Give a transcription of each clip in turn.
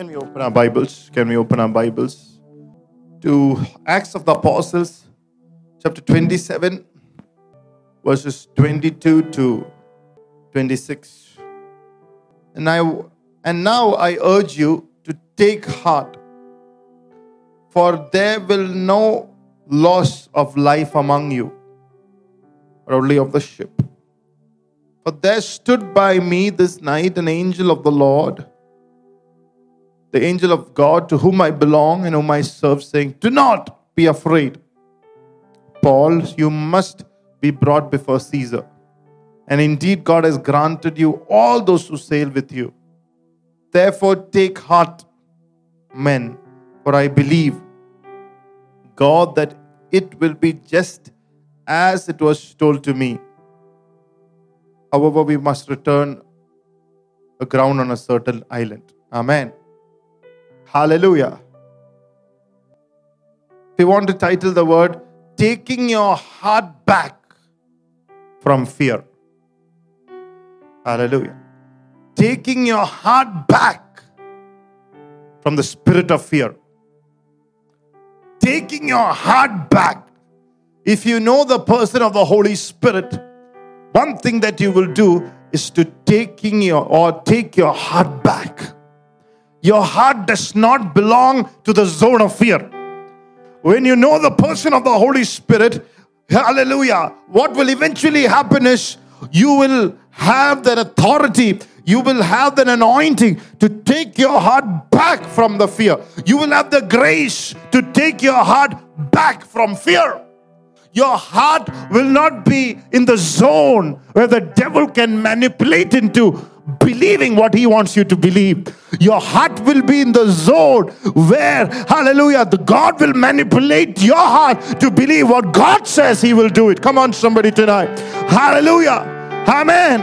Can we open our Bibles? Can we open our Bibles to Acts of the Apostles, chapter 27, verses 22 to 26. And I and now I urge you to take heart, for there will no loss of life among you, but only of the ship. For there stood by me this night an angel of the Lord, the angel of God to whom I belong and whom I serve, saying, Do not be afraid. Paul, you must be brought before Caesar. And indeed, God has granted you all those who sail with you. Therefore, take heart, men, for I believe, God, that it will be just as it was told to me. However, we must return aground on a certain island. Amen. Hallelujah. If you want to title the word, Taking Your Heart Back from Fear. Hallelujah. Taking your heart back from the spirit of fear. Taking your heart back. If you know the person of the Holy Spirit, one thing that you will do is to taking your or take your heart back. Your heart does not belong to the zone of fear. When you know the person of the Holy Spirit, hallelujah, what will eventually happen is you will have that authority you will have that anointing to take your heart back from the fear. You will have the grace to take your heart back from fear. Your heart will not be in the zone where the devil can manipulate into believing what he wants you to believe. Your heart will be in the zone where, hallelujah, the God will manipulate your heart to believe what God says he will do it. Come on, somebody tonight. Hallelujah. Amen.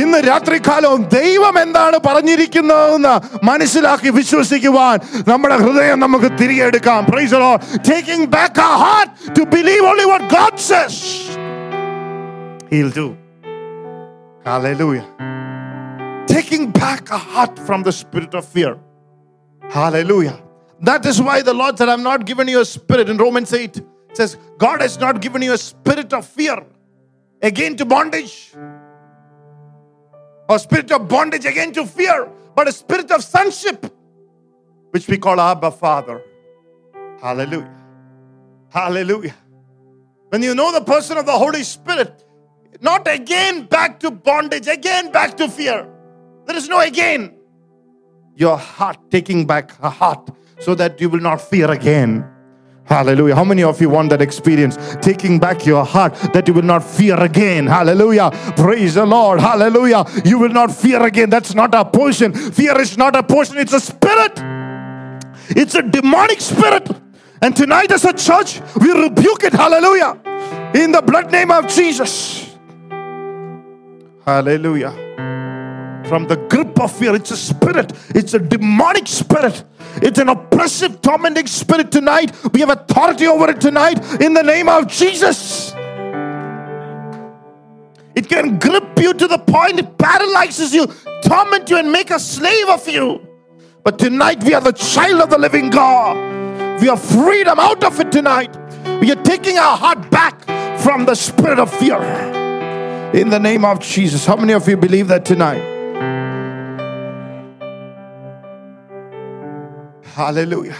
ഇന്ന് രാത്രികാലവും ദൈവം എന്താണ് പറഞ്ഞിരിക്കുന്നതെന്ന് മനസ്സിലാക്കി വിശ്വസിക്കുവാൻ നമ്മുടെ ഹൃദയം നമുക്ക് തിരികെ എടുക്കാം പ്രൈസ് ടേക്കിംഗ് ബാക്ക് ആ heart to believe only what God cess he'll do hallelujah taking back a heart from the spirit of fear hallelujah that is why the lord said i've not given you a spirit in romans 8 it says god has not given you a spirit of fear again to bondage or spirit of bondage again to fear, but a spirit of sonship, which we call Abba Father. Hallelujah. Hallelujah. When you know the person of the Holy Spirit, not again back to bondage, again back to fear. There is no again. Your heart taking back a heart so that you will not fear again. Hallelujah. How many of you want that experience? Taking back your heart that you will not fear again. Hallelujah. Praise the Lord. Hallelujah. You will not fear again. That's not a portion. Fear is not a portion, it's a spirit. It's a demonic spirit. And tonight, as a church, we rebuke it. Hallelujah. In the blood name of Jesus. Hallelujah. From the grip of fear, it's a spirit, it's a demonic spirit. It's an oppressive, tormenting spirit tonight. We have authority over it tonight in the name of Jesus. It can grip you to the point it paralyzes you, torment you, and make a slave of you. But tonight we are the child of the living God. We are freedom out of it tonight. We are taking our heart back from the spirit of fear. In the name of Jesus. How many of you believe that tonight? Hallelujah.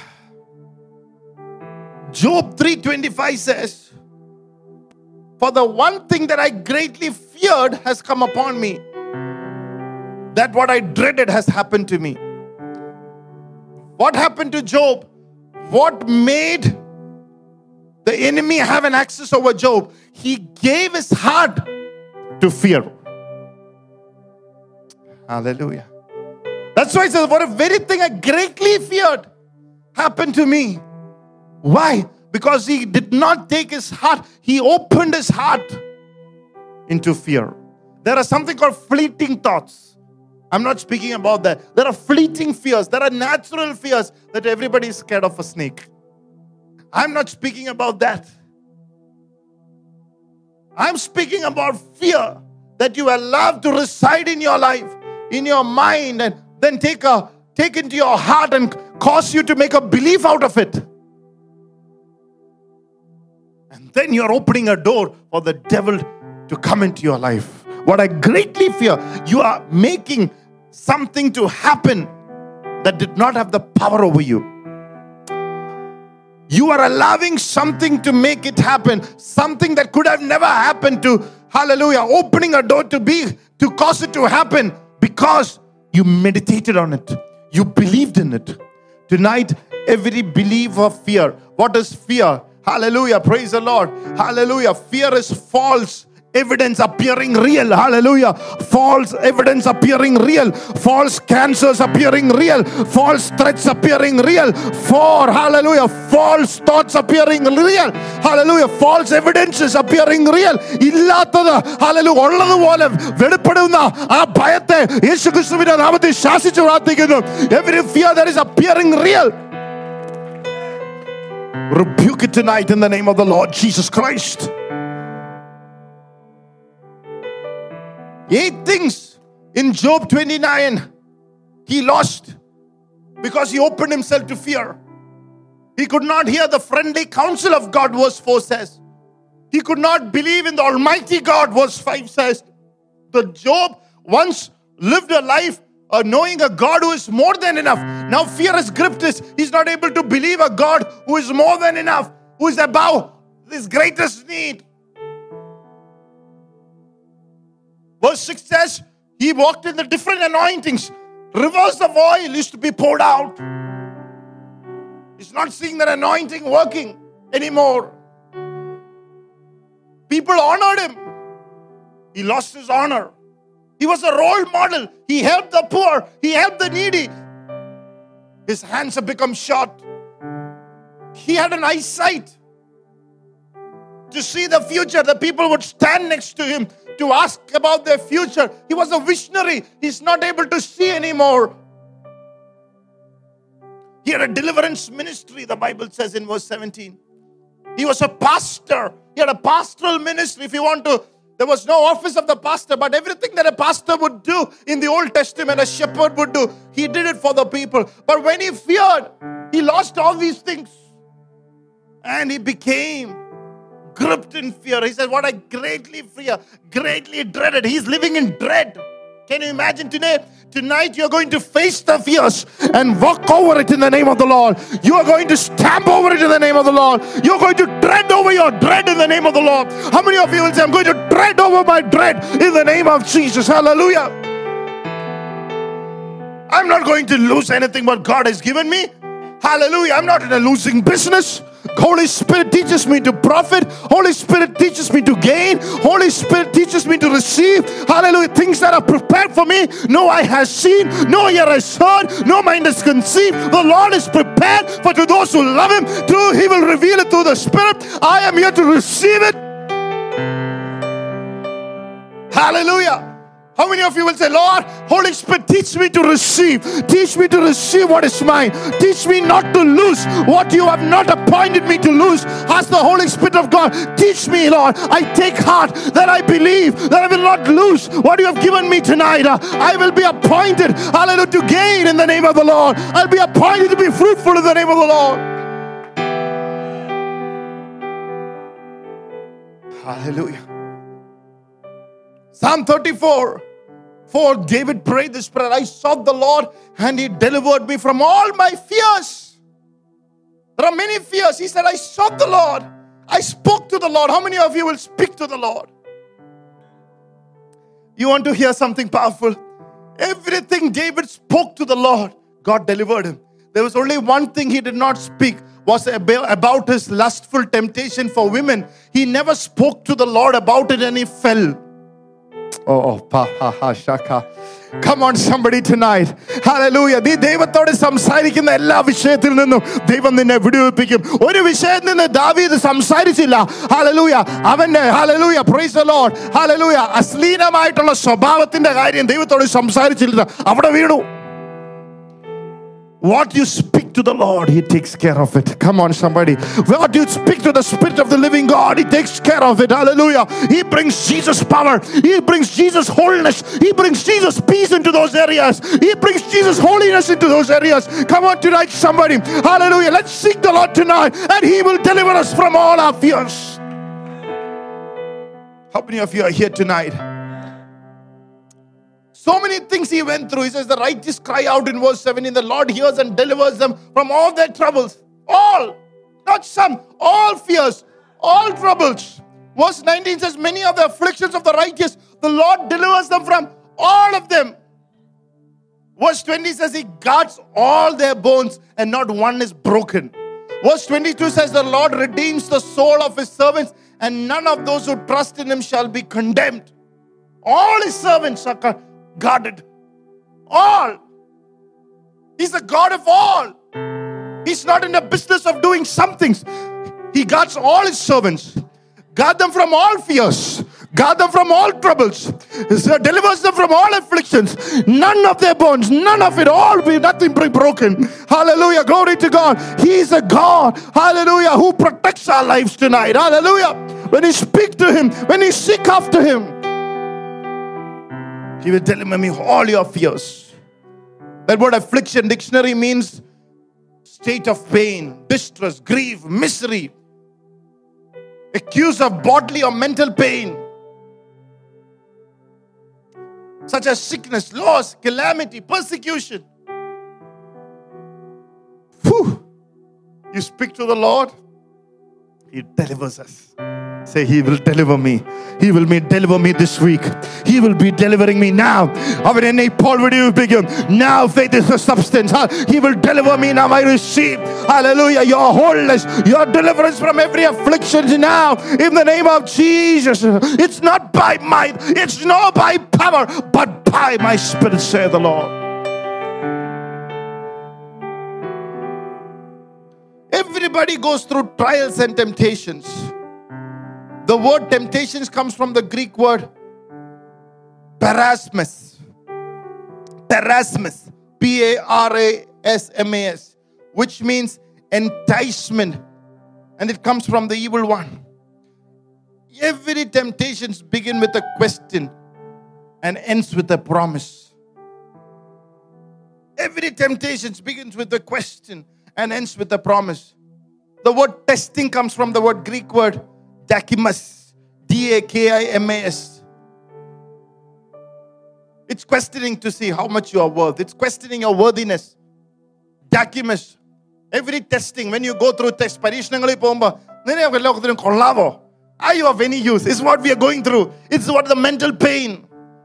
Job 3:25 says, For the one thing that I greatly feared has come upon me. That what I dreaded has happened to me. What happened to Job? What made the enemy have an access over Job? He gave his heart to fear. Hallelujah. That's why he says, For a very thing I greatly feared happened to me. Why? Because he did not take his heart, he opened his heart into fear. There are something called fleeting thoughts. I'm not speaking about that. There are fleeting fears. There are natural fears that everybody is scared of a snake. I'm not speaking about that. I'm speaking about fear that you allow to reside in your life, in your mind, and then take a take into your heart and cause you to make a belief out of it. And then you're opening a door for the devil to come into your life. What I greatly fear, you are making something to happen that did not have the power over you. You are allowing something to make it happen, something that could have never happened to, hallelujah, opening a door to be, to cause it to happen because you meditated on it, you believed in it. Tonight, every belief of fear. What is fear? Hallelujah, praise the Lord. Hallelujah. Fear is false evidence appearing real. Hallelujah. False evidence appearing real. False cancers appearing real. False threats appearing real. For, hallelujah, false thoughts appearing real. Hallelujah. False evidences appearing real. ഇല്ലാത്തത് hallelujah ഉള്ളതുപോലെ വെളിപ്പെടുന്ന ആ ഭയത്തെ യേശു ക്രിസ്തുവിന്റെ നാമത്തിൽ ശാസിച്ചു പ്രാർത്ഥിക്കുന്നു every fear that is appearing real rebuke it tonight in the name of the Lord Jesus Christ Eight things in Job 29 he lost because he opened himself to fear. He could not hear the friendly counsel of God, verse 4 says. He could not believe in the Almighty God, verse 5 says. The Job once lived a life uh, knowing a God who is more than enough. Now fear has gripped us. He's not able to believe a God who is more than enough, who is above his greatest need. Verse 6 says, He walked in the different anointings. Rivers of oil used to be poured out. He's not seeing that anointing working anymore. People honored him. He lost his honor. He was a role model. He helped the poor, he helped the needy. His hands have become short. He had an eyesight to see the future. The people would stand next to him to ask about their future. He was a visionary. He's not able to see anymore. He had a deliverance ministry, the Bible says in verse 17. He was a pastor. He had a pastoral ministry. If you want to, there was no office of the pastor, but everything that a pastor would do in the Old Testament, a shepherd would do, he did it for the people. But when he feared, he lost all these things. And he became gripped in fear. He said, What I greatly fear, greatly dreaded. He's living in dread. Can you imagine today? Tonight you're going to face the fears and walk over it in the name of the Lord. You are going to stamp over it in the name of the Lord. You're going to dread over your dread in the name of the Lord. How many of you will say, I'm going to dread over my dread in the name of Jesus? Hallelujah. I'm not going to lose anything what God has given me. Hallelujah. I'm not in a losing business. Holy Spirit teaches me to profit. Holy Spirit teaches me to gain. Holy Spirit teaches me to receive. Hallelujah. Things that are prepared for me. No eye has seen, no ear has heard, no mind has conceived. The Lord is prepared for to those who love Him. Through He will reveal it through the Spirit. I am here to receive it. Hallelujah. How many of you will say, Lord, Holy Spirit, teach me to receive. Teach me to receive what is mine. Teach me not to lose what you have not appointed me to lose. Ask the Holy Spirit of God, teach me, Lord. I take heart that I believe that I will not lose what you have given me tonight. I will be appointed, hallelujah, to gain in the name of the Lord. I'll be appointed to be fruitful in the name of the Lord. Hallelujah. Psalm 34. For David prayed this prayer I sought the Lord and he delivered me from all my fears. There are many fears. He said, I sought the Lord. I spoke to the Lord. How many of you will speak to the Lord? You want to hear something powerful? Everything David spoke to the Lord, God delivered him. There was only one thing he did not speak was about his lustful temptation for women. He never spoke to the Lord about it and he fell. Oh, shaka. Come on, somebody tonight. Hallelujah. നീ ദൈവത്തോട് സംസാരിക്കുന്ന എല്ലാ വിഷയത്തിൽ നിന്നും ദൈവം നിന്നെ വിടുവിപ്പിക്കും. ഒരു വിഷയത്തിൽ നിന്ന് ദാവീദ് സംസാരിച്ചില്ല. ഹാലലൂയ അവന്റെ ഹാലലൂയ പ്രൈസ് ലോർഡ് ഹാലലൂയ അശ്ലീലമായിട്ടുള്ള സ്വഭാവത്തിന്റെ കാര്യം ദൈവത്തോട് സംസാരിച്ചില്ല. അവിടെ വീണു. What you speak to the Lord, He takes care of it. Come on, somebody. What you speak to the Spirit of the living God, He takes care of it. Hallelujah. He brings Jesus' power. He brings Jesus' wholeness. He brings Jesus' peace into those areas. He brings Jesus' holiness into those areas. Come on tonight, somebody. Hallelujah. Let's seek the Lord tonight, and He will deliver us from all our fears. How many of you are here tonight? So many things he went through. He says, The righteous cry out in verse 17. The Lord hears and delivers them from all their troubles. All, not some, all fears, all troubles. Verse 19 says, Many of the afflictions of the righteous, the Lord delivers them from all of them. Verse 20 says, He guards all their bones, and not one is broken. Verse 22 says, The Lord redeems the soul of His servants, and none of those who trust in Him shall be condemned. All His servants are guarded. All. He's the God of all. He's not in the business of doing some things. He guards all his servants, guard them from all fears, guard them from all troubles, delivers them from all afflictions. None of their bones, none of it, all be nothing be broken. Hallelujah. Glory to God. He is a God, hallelujah, who protects our lives tonight. Hallelujah. When you speak to Him, when you seek after Him, he will deliver me all your fears. That word affliction dictionary means state of pain, distress, grief, misery, accused of bodily or mental pain, such as sickness, loss, calamity, persecution. Whew. You speak to the Lord, He delivers us. Say, He will deliver me. He will be deliver me this week. He will be delivering me now. അവൻ എന്നെ ഇപ്പോൾ വിടുവിപ്പിക്കും. Now faith is the substance. huh? He will deliver me now. I receive. Hallelujah. Your wholeness, your deliverance from every affliction now. In the name of Jesus. It's not by might, it's not by power, but by my spirit, say the Lord. Everybody goes through trials and temptations. The word temptations comes from the Greek word parasmus. Parasmus. P A R A S M A S. Which means enticement. And it comes from the evil one. Every temptations begin with a question and ends with a promise. Every temptations begins with a question and ends with a promise. The word testing comes from the word Greek word dakimas. D A K I M A S. It's questioning to see how much you are worth. It's questioning your worthiness. Dakimas. Every testing, when you go through test, പരീക്ഷണങ്ങളിൽ പോകുമ്പോൾ നിന്നെ ലോകത്തിനും കൊള്ളാവോ Are you of any use? It's what we are going through. It's what the mental pain.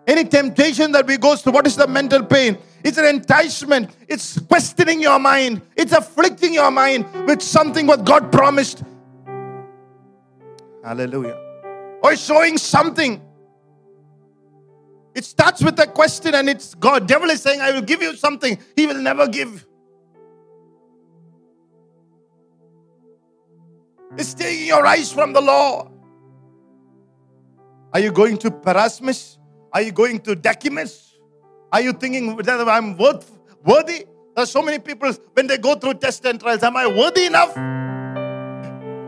Any temptation that we go through, what is the mental pain? It's an enticement. It's questioning your mind. It's afflicting your mind with something what God promised. Hallelujah. Or showing something. It starts with a question and it's God. Devil is saying, I will give you something. He will never give. It's taking your eyes from the Lord. Are you going to Parasmus? Are you going to Dakimus? Are you thinking that I'm worth, worthy? There's so many people when they go through tests and trials. Am I worthy enough?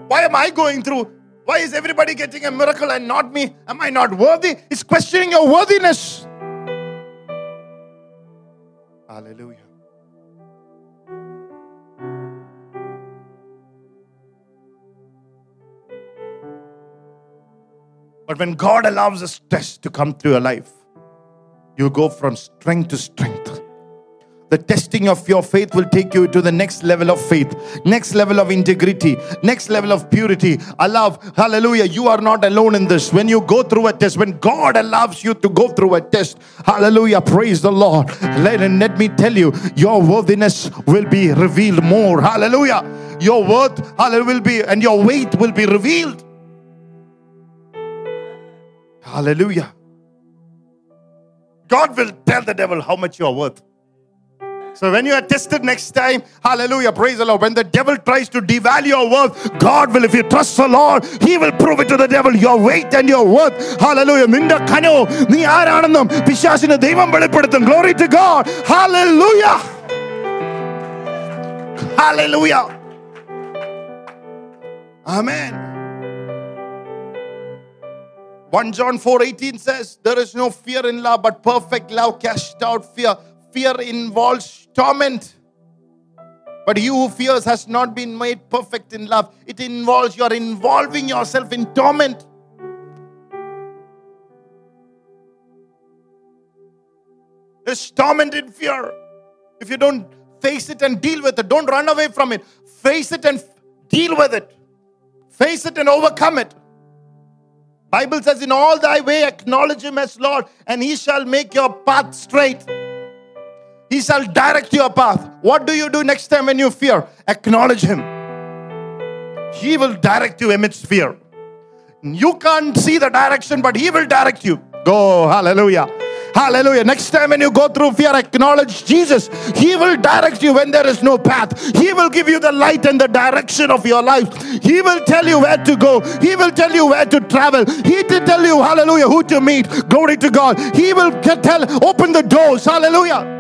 Why am I going through? Why is everybody getting a miracle and not me? Am I not worthy? It's questioning your worthiness. Hallelujah. But when God allows a test to come through your life, you go from strength to strength. The testing of your faith will take you to the next level of faith, next level of integrity, next level of purity. Allow, hallelujah, you are not alone in this. When you go through a test, when God allows you to go through a test, hallelujah, praise the Lord. Let, and let me tell you, your worthiness will be revealed more. Hallelujah. Your worth, hallelujah, will be, and your weight will be revealed. Hallelujah. God will tell the devil how much you are worth. So when you are tested next time, hallelujah, praise the Lord. When the devil tries to devalue your worth, God will, if you trust the Lord, He will prove it to the devil your weight and your worth. Hallelujah. നിന്റെ കനവും നീ ആരാണെന്നും പിശാസിന് ദൈവം വെളിപ്പെടുത്തും. Glory to God. Hallelujah. Hallelujah. Amen. 1 John 4 18 says, There is no fear in love, but perfect love casts out fear. Fear involves torment. But he who fears has not been made perfect in love. It involves you are involving yourself in torment. There's torment in fear. If you don't face it and deal with it, don't run away from it. Face it and deal with it. Face it and overcome it. Bible says, In all thy way acknowledge him as Lord, and he shall make your path straight. He shall direct your path. What do you do next time when you fear? Acknowledge him. He will direct you amidst fear. You can't see the direction, but he will direct you. Go, hallelujah. Hallelujah. Next time when you go through fear, acknowledge Jesus. He will direct you when there is no path. He will give you the light and the direction of your life. He will tell you where to go. He will tell you where to travel. He will tell you, hallelujah, who to meet. Glory to God. He will tell, open the doors. Hallelujah.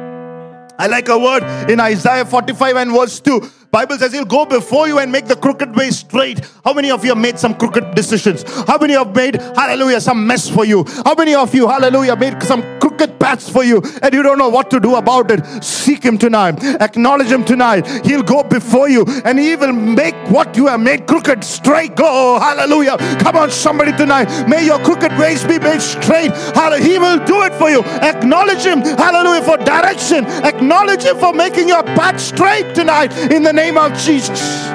I like a word in Isaiah 45 and verse 2. Bible says he'll go before you and make the crooked way straight. How many of you have made some crooked decisions? How many have made, hallelujah, some mess for you? How many of you, hallelujah, made some crooked paths for you and you don't know what to do about it? Seek him tonight. Acknowledge him tonight. He'll go before you and he will make what you have made crooked straight. Go, hallelujah. Come on, somebody tonight. May your crooked ways be made straight. Hallelujah. He will do it for you. Acknowledge him, hallelujah, for direction. Acknowledge him for making your path straight tonight in the name of Jesus.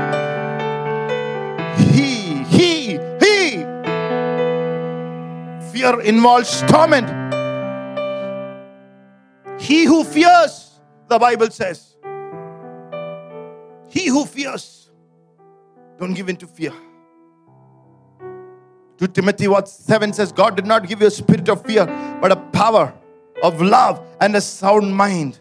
He, he, he. Fear involves torment. He who fears, the Bible says, he who fears, don't give in to fear. To Timothy, what 7 says, God did not give you a spirit of fear, but a power of love and a sound mind.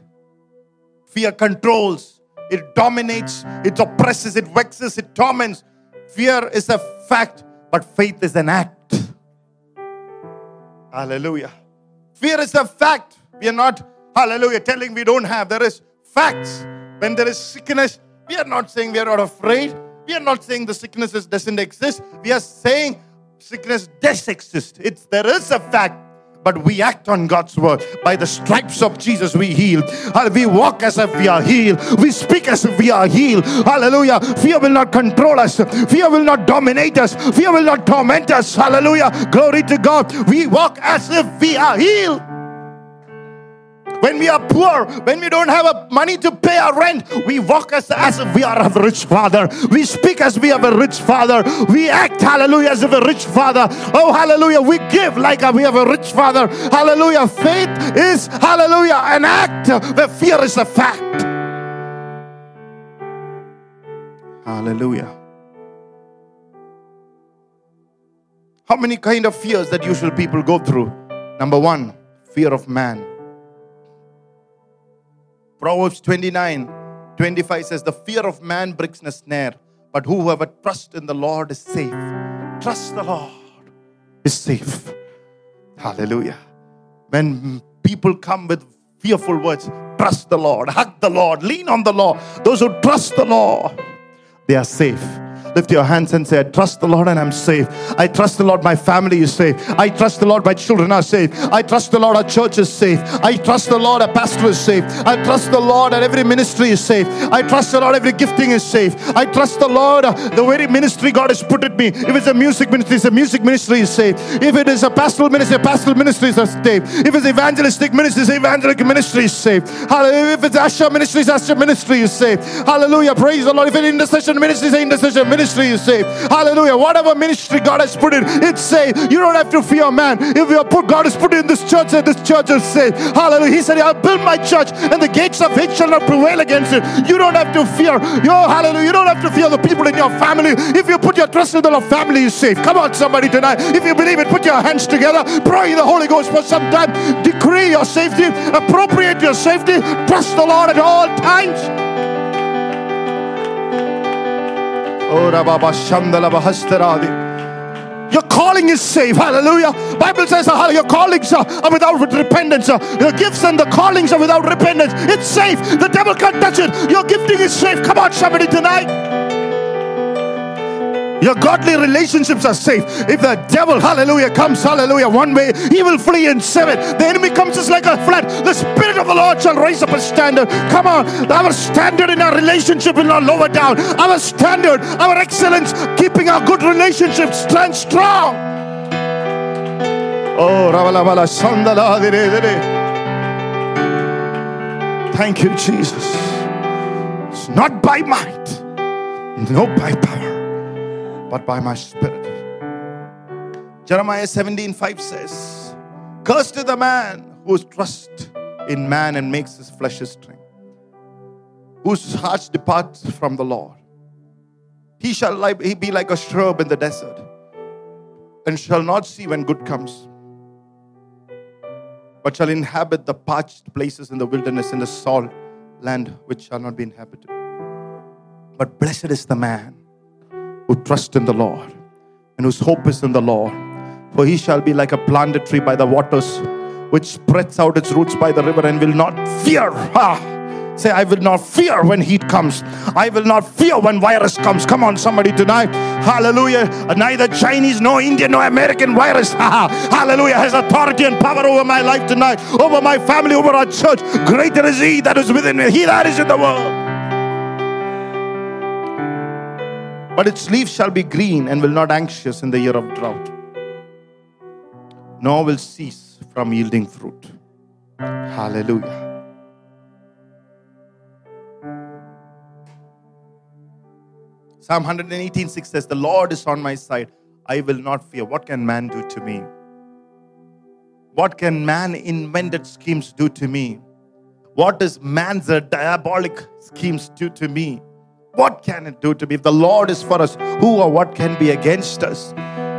Fear controls, it dominates, it oppresses, it vexes, it torments. Fear is a fact, but faith is an act. Hallelujah. Fear is a fact. We are not, hallelujah, telling we don't have. There is facts. When there is sickness, we are not saying we are not afraid. We are not saying the sickness doesn't exist. We are saying sickness does exist. It's there is a fact but we act on God's word. By the stripes of Jesus, we heal. We walk as if we are healed. We speak as if we are healed. Hallelujah. Fear will not control us. Fear will not dominate us. Fear will not torment us. Hallelujah. Glory to God. We walk as if we are healed. When we are poor, when we don't have money to pay our rent, we walk as, as if we are a rich father. We speak as if we have a rich father. We act, hallelujah, as if a rich father. Oh, hallelujah. We give like we have a rich father. Hallelujah. Faith is, hallelujah, an act where fear is a fact. Hallelujah. How many kind of fears that usual people go through? Number one, fear of man. Proverbs 29 25 says, The fear of man brings a snare, but whoever trusts in the Lord is safe. Trust the Lord is safe. Hallelujah. When people come with fearful words, trust the Lord, hug the Lord, lean on the Lord. Those who trust the Lord, they are safe. Lift your hands and say, I trust the Lord and I'm safe. I trust the Lord, my family is safe. I trust the Lord, my children are safe. I trust the Lord, our church is safe. I trust the Lord, our pastor is safe. I trust the Lord, and every ministry is safe. I trust the Lord, every gifting is safe. I trust the Lord, uh, the very ministry God has put in me. If it's a music ministry, it's a music ministry is safe. If it is a pastoral ministry, pastoral ministry is safe. If it's evangelistic ministry, it's evangelical ministry is safe. Hallelujah. If it's usher ministry, it's usher ministry is safe. Hallelujah. Praise the Lord. If it's intercession ministry, intercession ministry ministry is safe. Hallelujah. Whatever ministry God has put in, it's safe. You don't have to fear man. If you are put God has put in this church and this church is safe. Hallelujah. He said, I'll build my church and the gates of hate shall not prevail against it. You don't have to fear. Yo, hallelujah. You don't have to fear the people in your family. If you put your trust in the Lord, family is safe. Come on, somebody tonight. If you believe it, put your hands together. Pray the Holy Ghost for some time. Decree your safety. Appropriate your safety. Trust the Lord at all times. Your calling is safe. Hallelujah. Bible says uh, your callings are, are without repentance. Uh, Your gifts and the callings are without repentance. It's safe. The devil can't touch it. Your gifting is safe. Come on, somebody tonight. Your godly relationships are safe. If the devil, hallelujah, comes, hallelujah, one way, he will flee in seven. The enemy comes just like a flood. The Spirit of the Lord shall raise up a standard. Come on, our standard in our relationship will not lower down. Our standard, our excellence, keeping our good relationships stand strong. Oh, Ravala Sandala. Thank you, Jesus. It's not by might, no by power but by my spirit. Jeremiah 17 5 says, Cursed is the man whose trust in man and makes his flesh his strength, whose heart departs from the Lord. He shall be like a shrub in the desert and shall not see when good comes, but shall inhabit the parched places in the wilderness in the salt land which shall not be inhabited. But blessed is the man who trust in the Lord and whose hope is in the Lord. For he shall be like a planted tree by the waters, which spreads out its roots by the river and will not fear. Ah, Say, I will not fear when heat comes. I will not fear when virus comes. Come on, somebody tonight. Hallelujah. Neither Chinese, nor Indian, nor American virus. Hallelujah. Has authority and power over my life tonight, over my family, over our church. Greater is he that is within me, he that is in the world. But its leaves shall be green and will not anxious in the year of drought, nor will cease from yielding fruit. Hallelujah. Psalm 118 6 says, The Lord is on my side. I will not fear. What can man do to me? What can man invented schemes do to me? What does man's diabolic schemes do to me? What can it do to me? If the Lord is for us, who or what can be against us?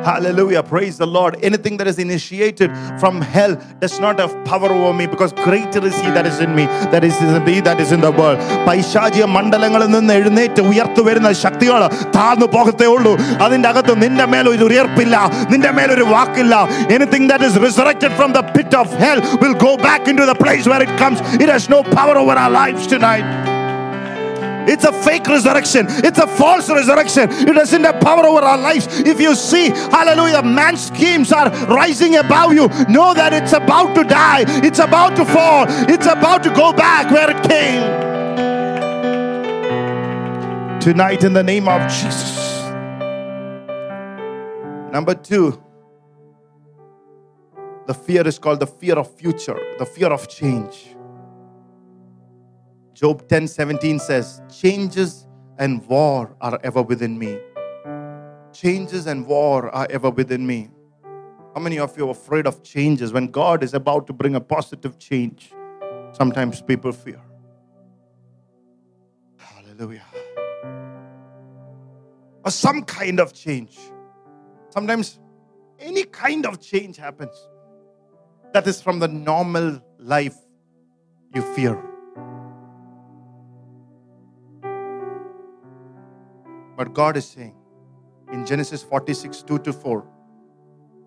Hallelujah. Praise the Lord. Anything that is initiated from hell does not have power over me because greater is He that is in me, that is in me, that is in the world. പൈശാചിക മണ്ഡലങ്ങളിൽ നിന്ന് എഴുന്നേറ്റ് ഉയർത്തു വരുന്ന ശക്തികൾ താഴ്ന്നു പോകത്തേ ഉള്ളൂ അതിൻ്റെ അകത്ത് നിന്റെ മേൽ ഒരു ഉയർപ്പില്ല നിന്റെ മേൽ ഒരു വാക്കില്ല anything that is resurrected from the pit of hell will go back in to the place where it comes it has no power over our lives tonight it's a fake resurrection. It's a false resurrection. It doesn't have power over our lives. If you see, hallelujah, man's schemes are rising above you, know that it's about to die. It's about to fall. It's about to go back where it came. Tonight, in the name of Jesus. Number two, the fear is called the fear of future, the fear of change. Job 10 17 says, Changes and war are ever within me. Changes and war are ever within me. How many of you are afraid of changes when God is about to bring a positive change? Sometimes people fear. Hallelujah. Or some kind of change. Sometimes any kind of change happens that is from the normal life you fear. But God is saying in Genesis 46 2 to 4,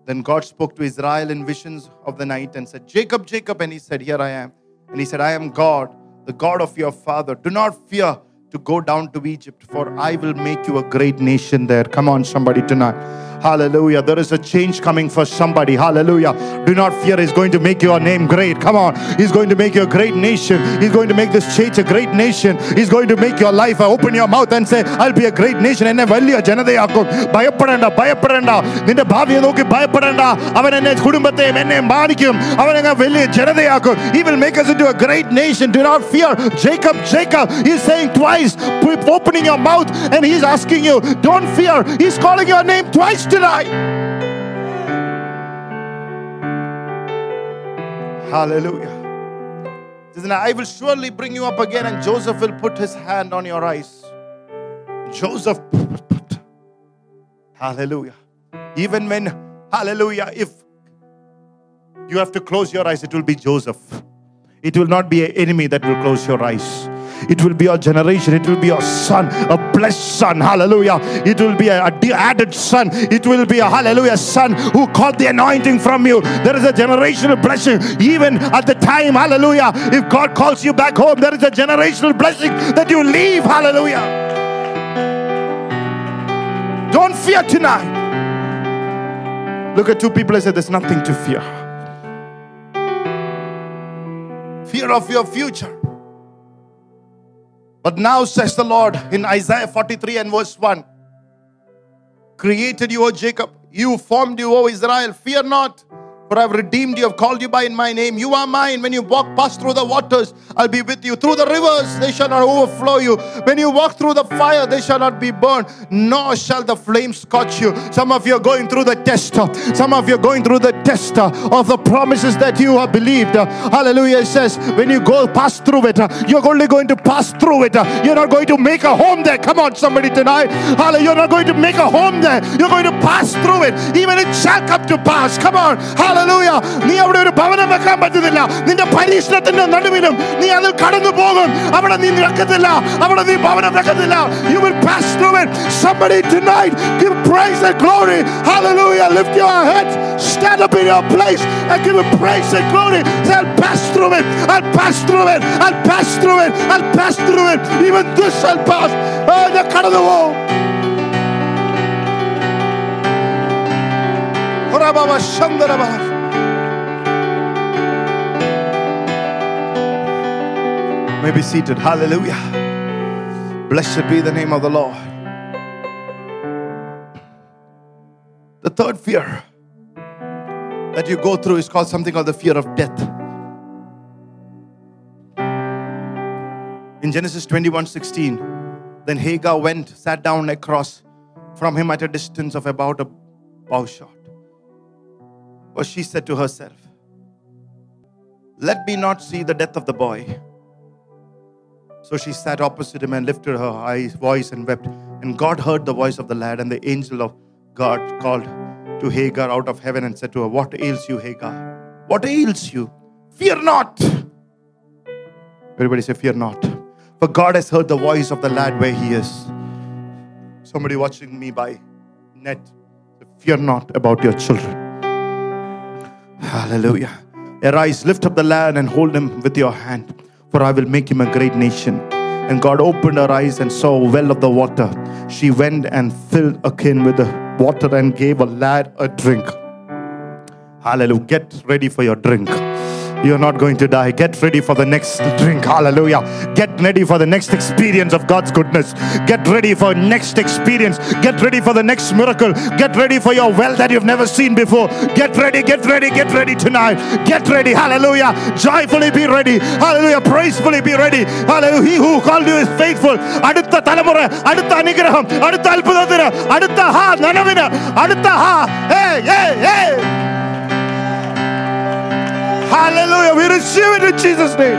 then God spoke to Israel in visions of the night and said, Jacob, Jacob. And he said, Here I am. And he said, I am God, the God of your father. Do not fear to go down to Egypt, for I will make you a great nation there. Come on, somebody tonight. Hallelujah. There is a change coming for somebody. Hallelujah. Do not fear. He's going to make your name great. Come on. He's going to make you a great nation. He's going to make this church a great nation. He's going to make your life. Open your mouth and say, I'll be a great nation. എന്നെ വലിയ ജനതയാക്കും ഭയപ്പെടേണ്ട ഭയപ്പെടേണ്ട നിന്റെ ഭാവിയെ നോക്കി ഭയപ്പെടേണ്ട അവൻ എന്നെ കുടുംബത്തെയും എന്നെ മാനിക്കും അവൻ എന്നെ വലിയ ജനതയാക്കും he will make us into a great nation do not fear jacob jacob he's saying twice opening your mouth and he's asking you don't fear he's calling your name twice tonight. Hallelujah. Isn't I will surely bring you up again, and Joseph will put his hand on your eyes. Joseph, hallelujah. Even when, hallelujah, if you have to close your eyes, it will be Joseph. It will not be an enemy that will close your eyes. It will be your generation. It will be your son, a blessed son. Hallelujah. It will be a, a added son. It will be a hallelujah son who caught the anointing from you. There is a generational blessing. Even at the time, hallelujah. If God calls you back home, there is a generational blessing that you leave. Hallelujah. Don't fear tonight. Look at two people and say, There's nothing to fear. Fear of your future. But now says the Lord in Isaiah 43 and verse 1 Created you, O Jacob, you formed you, O Israel. Fear not, for I've redeemed you, I've called you by in my name. You are mine. When you walk past through the waters, I'll be with you. Through the rivers, they shall not overflow you. When you walk through the fire, they shall not be burned, nor shall the flames scorch you. Some of you are going through the test. Some of you are going through the test of the promises that you have believed. Hallelujah. It says, when you go past through it, you're only going to pass through it. You're not going to make a home there. Come on, somebody tonight. Hallelujah. You're not going to make a home there. You're going to pass through it. Even it shall come to pass. Come on. Hallelujah. നീ അവിടെ ഒരു ഭവനം വെക്കാൻ പറ്റുന്നില്ല നിന്റെ പരീക്ഷണത്തിന്റെ നടുവിലും നീ അതിൽ കടന്നു പോകും അവിടെ നീ നിൽക്കത്തില്ല അവിടെ നീ ഭവനം വെക്കത്തില്ല you will pass through it somebody tonight give praise and glory hallelujah lift your head stand up in your place and give him praise and glory Say, I'll pass through it I'll pass through it I'll pass through it I'll pass through it even this shall pass oh ഞാൻ കടന്നു പോകും Rababa Shandaraba. May be seated. Hallelujah. Blessed be the name of the Lord. The third fear that you go through is called something called the fear of death. In Genesis 21 16, then Hagar went, sat down across from him at a distance of about a bow shot. For she said to herself, Let me not see the death of the boy. So she sat opposite him and lifted her eyes, voice and wept. And God heard the voice of the lad, and the angel of God called to Hagar out of heaven and said to her, What ails you, Hagar? What ails you? Fear not. Everybody say, Fear not. For God has heard the voice of the lad where he is. Somebody watching me by net, fear not about your children. Hallelujah. Arise, lift up the lad and hold him with your hand, for I will make him a great nation. And God opened her eyes and saw a well of the water. She went and filled a can with the water and gave a lad a drink. Hallelujah. Get ready for your drink. You're not going to die. Get ready for the next drink. Hallelujah. Get ready for the next experience of God's goodness. Get ready for next experience. Get ready for the next miracle. Get ready for your well that you've never seen before. Get ready, get ready, get ready tonight. Get ready. Hallelujah. Joyfully be ready. Hallelujah. Praisefully be ready. Hallelujah. He who called you is faithful. അടുത്ത തലമുറ അടുത്ത അനുഗ്രഹം അടുത്ത അത്ഭുതത്തിന് അടുത്ത ഹാ നനവിന് അടുത്ത ഹാ ഏയ് ഏയ് ഏയ് Hallelujah. We receive it in Jesus' name.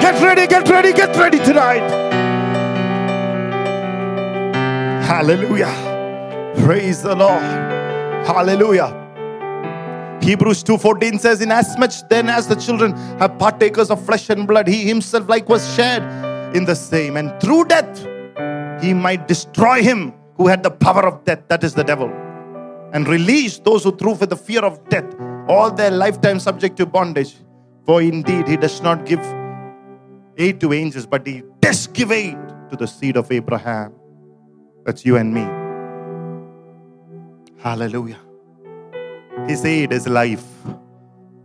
Get ready, get ready, get ready tonight. Hallelujah. Praise the Lord. Hallelujah. Hebrews 2:14 says, Inasmuch then as the children have partakers of flesh and blood, he himself like was shared in the same, and through death he might destroy him who had the power of death, that is the devil, and release those who through for the fear of death all their lifetime subject to bondage. For indeed, he does not give aid to angels, but he does give aid to the seed of Abraham. That's you and me. Hallelujah. His aid is life.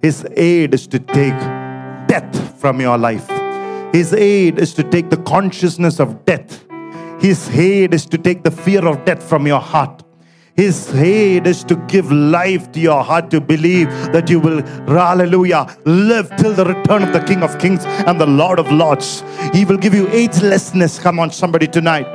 His aid is to take death from your life. His aid is to take the consciousness of death. His aid is to take the fear of death from your heart. His aid is to give life to your heart to believe that you will, hallelujah, live till the return of the King of Kings and the Lord of Lords. He will give you agelessness. Come on, somebody tonight.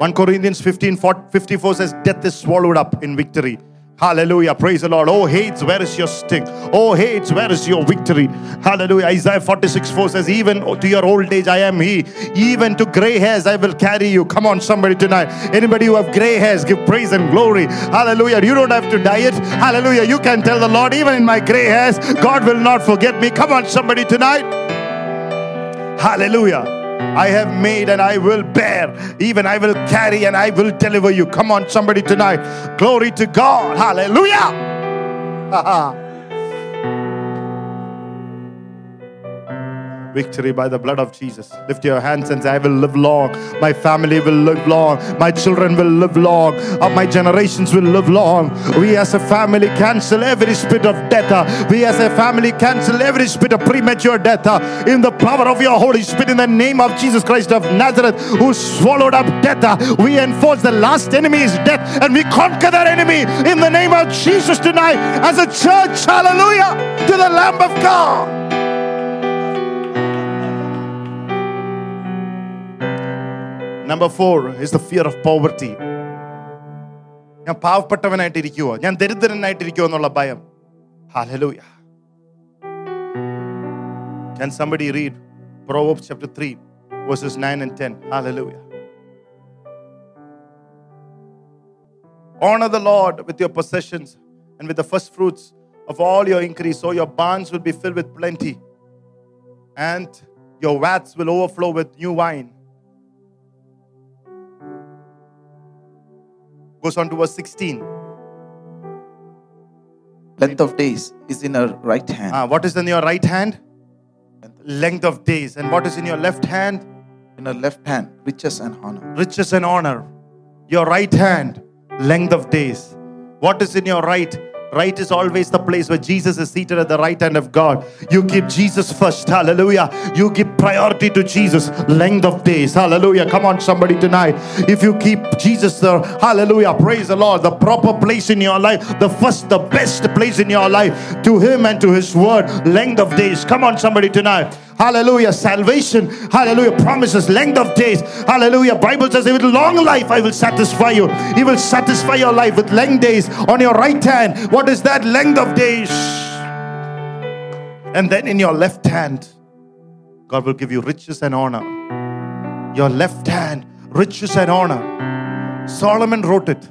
1 Corinthians 15 54 says, Death is swallowed up in victory. Hallelujah. Praise the Lord. Oh, Hades, where is your sting? Oh, Hades, where is your victory? Hallelujah. Isaiah 46 4 says, Even to your old age, I am He. Even to gray hairs, I will carry you. Come on, somebody tonight. Anybody who have gray hairs, give praise and glory. Hallelujah. You don't have to diet. Hallelujah. You can tell the Lord, even in my gray hairs, God will not forget me. Come on, somebody tonight. Hallelujah. I have made and I will bear. Even I will carry and I will deliver you. Come on, somebody tonight. Glory to God. Hallelujah. Victory by the blood of Jesus. Lift your hands and say, I will live long. My family will live long. My children will live long. My generations will live long. We as a family cancel every spirit of death. We as a family cancel every spirit of premature death. In the power of your Holy Spirit, in the name of Jesus Christ of Nazareth, who swallowed up death. We enforce the last enemy is death and we conquer that enemy in the name of Jesus tonight as a church. Hallelujah. To the Lamb of God. Number four is the fear of poverty ഞാൻ പാവപ്പെട്ടവനായിട്ടിരിക്കുവോ ഞാൻ ദരിദ്രനായിട്ടിരിക്കുവോ എന്നുള്ള ഭയം hallelujah Can somebody read Proverbs chapter 3 verses 9 and 10 hallelujah Honor the Lord with your possessions and with the first fruits of all your increase so your barns will be filled with plenty and your vats will overflow with new wine Goes on to verse 16. Length of days is in her right hand. Ah, what is in your right hand? Length of days. And what is in your left hand? In her left hand, riches and honor. Riches and honor. Your right hand, length of days. What is in your right? Right is always the place where Jesus is seated at the right hand of God. You keep Jesus first. Hallelujah. You give priority to Jesus. Length of days. Hallelujah. Come on, somebody tonight. If you keep Jesus there, hallelujah, praise the Lord, the proper place in your life, the first, the best place in your life to Him and to His word. Length of days. Come on, somebody tonight. Hallelujah. Salvation. Hallelujah. Promises length of days. Hallelujah. Bible says with long life I will satisfy you. He will satisfy your life with length days on your right hand. What is that length of days? And then in your left hand, God will give you riches and honor. Your left hand, riches and honor. Solomon wrote it.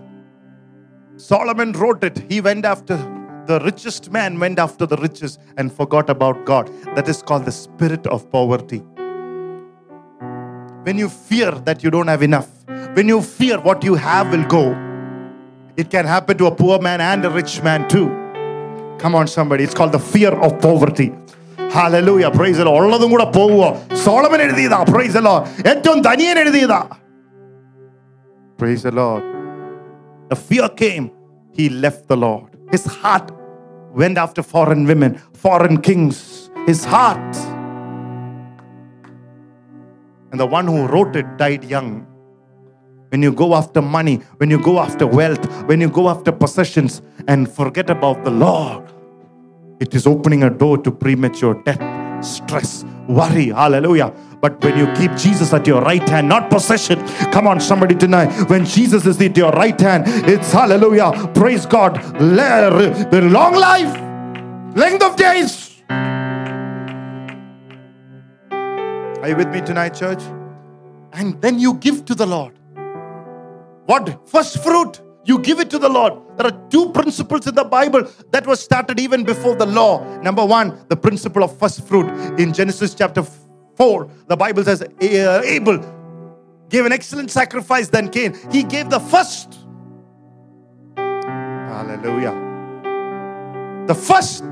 Solomon wrote it. He went after the richest man went after the riches and forgot about God. That is called the spirit of poverty. When you fear that you don't have enough, when you fear what you have will go, it can happen to a poor man and a rich man too. Come on, somebody. It's called the fear of poverty. Hallelujah. Praise the Lord. ഉള്ളതും കൂടെ പോവുക Solomon എഴുതിയതാ price the Lord. ഏറ്റവും ധനിയൻ എഴുതിയതാ Praise the Lord. The fear came. He left the Lord. His heart went after foreign women, foreign kings. His heart. And the one who wrote it died young. When you go after money, when you go after wealth, when you go after possessions and forget about the Lord, it is opening a door to premature death, stress, worry. Hallelujah. But when you keep Jesus at your right hand, not possession. Come on, somebody tonight. When Jesus is at your right hand, it's hallelujah. Praise God. The long life, length of days. Are you with me tonight, church? And then you give to the Lord. What? First fruit. You give it to the Lord. There are two principles in the Bible that was started even before the law. Number one, the principle of first fruit. In Genesis chapter 4, the Bible says eh, eh, Abel gave an excellent sacrifice than Cain. He gave the first. Hallelujah. The first.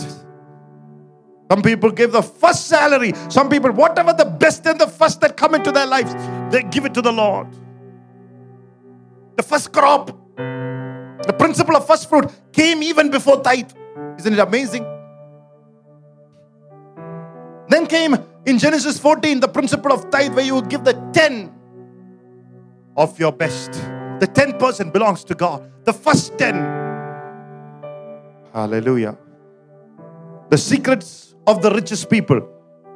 Some people give the first salary. Some people, whatever the best and the first that come into their lives, they give it to the Lord. The first crop, the principle of first fruit came even before tithe. Isn't it amazing? Then came in Genesis 14 the principle of tithe where you give the 10 of your best. The 10% belongs to God. The first 10. Hallelujah. The secrets of the richest people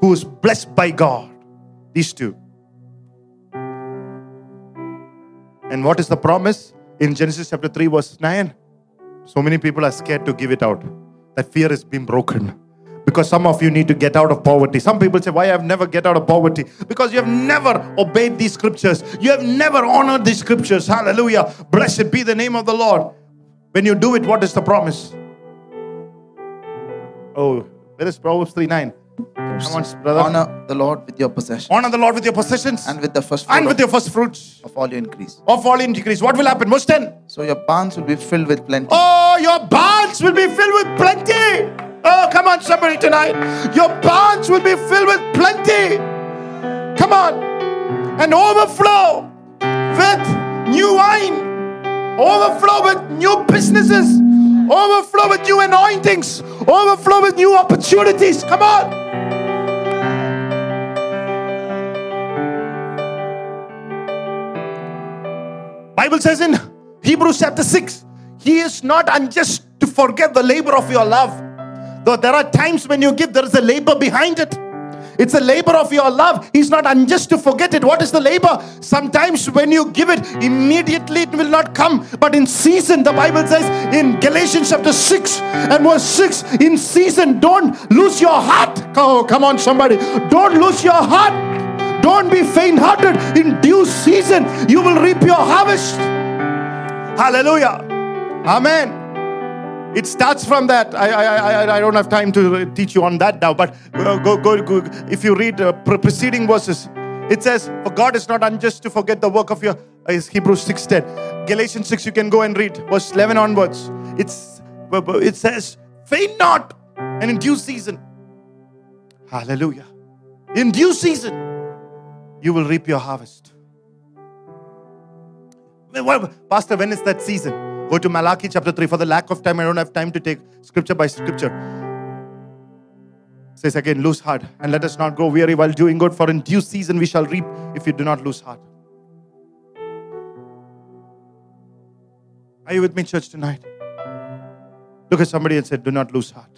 who is blessed by God. These two. And what is the promise in Genesis chapter 3, verse 9? So many people are scared to give it out. That fear has been broken. Because some of you need to get out of poverty. Some people say, Why I've never get out of poverty? Because you have never obeyed these scriptures. You have never honored these scriptures. Hallelujah. Blessed be the name of the Lord. When you do it, what is the promise? Oh, where is Proverbs 3 9? Come on, brother. Honor, Honor the Lord with your possession the Lord with your possessions and with the first and with your first fruits of all your increase. of all your increase. What will happen? Verse 10. So your barns will be filled with plenty. Oh, your barns will be filled with plenty. On, somebody tonight. Your barns will be filled with plenty. Come on. And overflow with new wine, overflow with new businesses, overflow with new anointings, overflow with new opportunities. Come on. Bible says in Hebrews chapter 6, He is not unjust to forget the labor of your love. Though there are times when you give, there is a labor behind it. It's a labor of your love. He's not unjust to forget it. What is the labor? Sometimes when you give it, immediately it will not come. But in season, the Bible says in Galatians chapter 6 and verse 6, in season, don't lose your heart. Oh, come on, somebody. Don't lose your heart. Don't be faint hearted. In due season, you will reap your harvest. Hallelujah. Amen. It starts from that. I, I, I, I don't have time to teach you on that now, but go, go, go, go. if you read uh, pre- preceding verses, it says, For God is not unjust to forget the work of your, uh, is Hebrews 6.10. Galatians 6, you can go and read, verse 11 onwards. It's, it says, Faint not, and in due season. Hallelujah. In due season, you will reap your harvest. Pastor, when is that season? Go to Malachi chapter 3. For the lack of time, I don't have time to take scripture by scripture. It says again, lose heart and let us not grow weary while doing good, for in due season we shall reap if you do not lose heart. Are you with me, church, tonight? Look at somebody and say, Do not lose heart.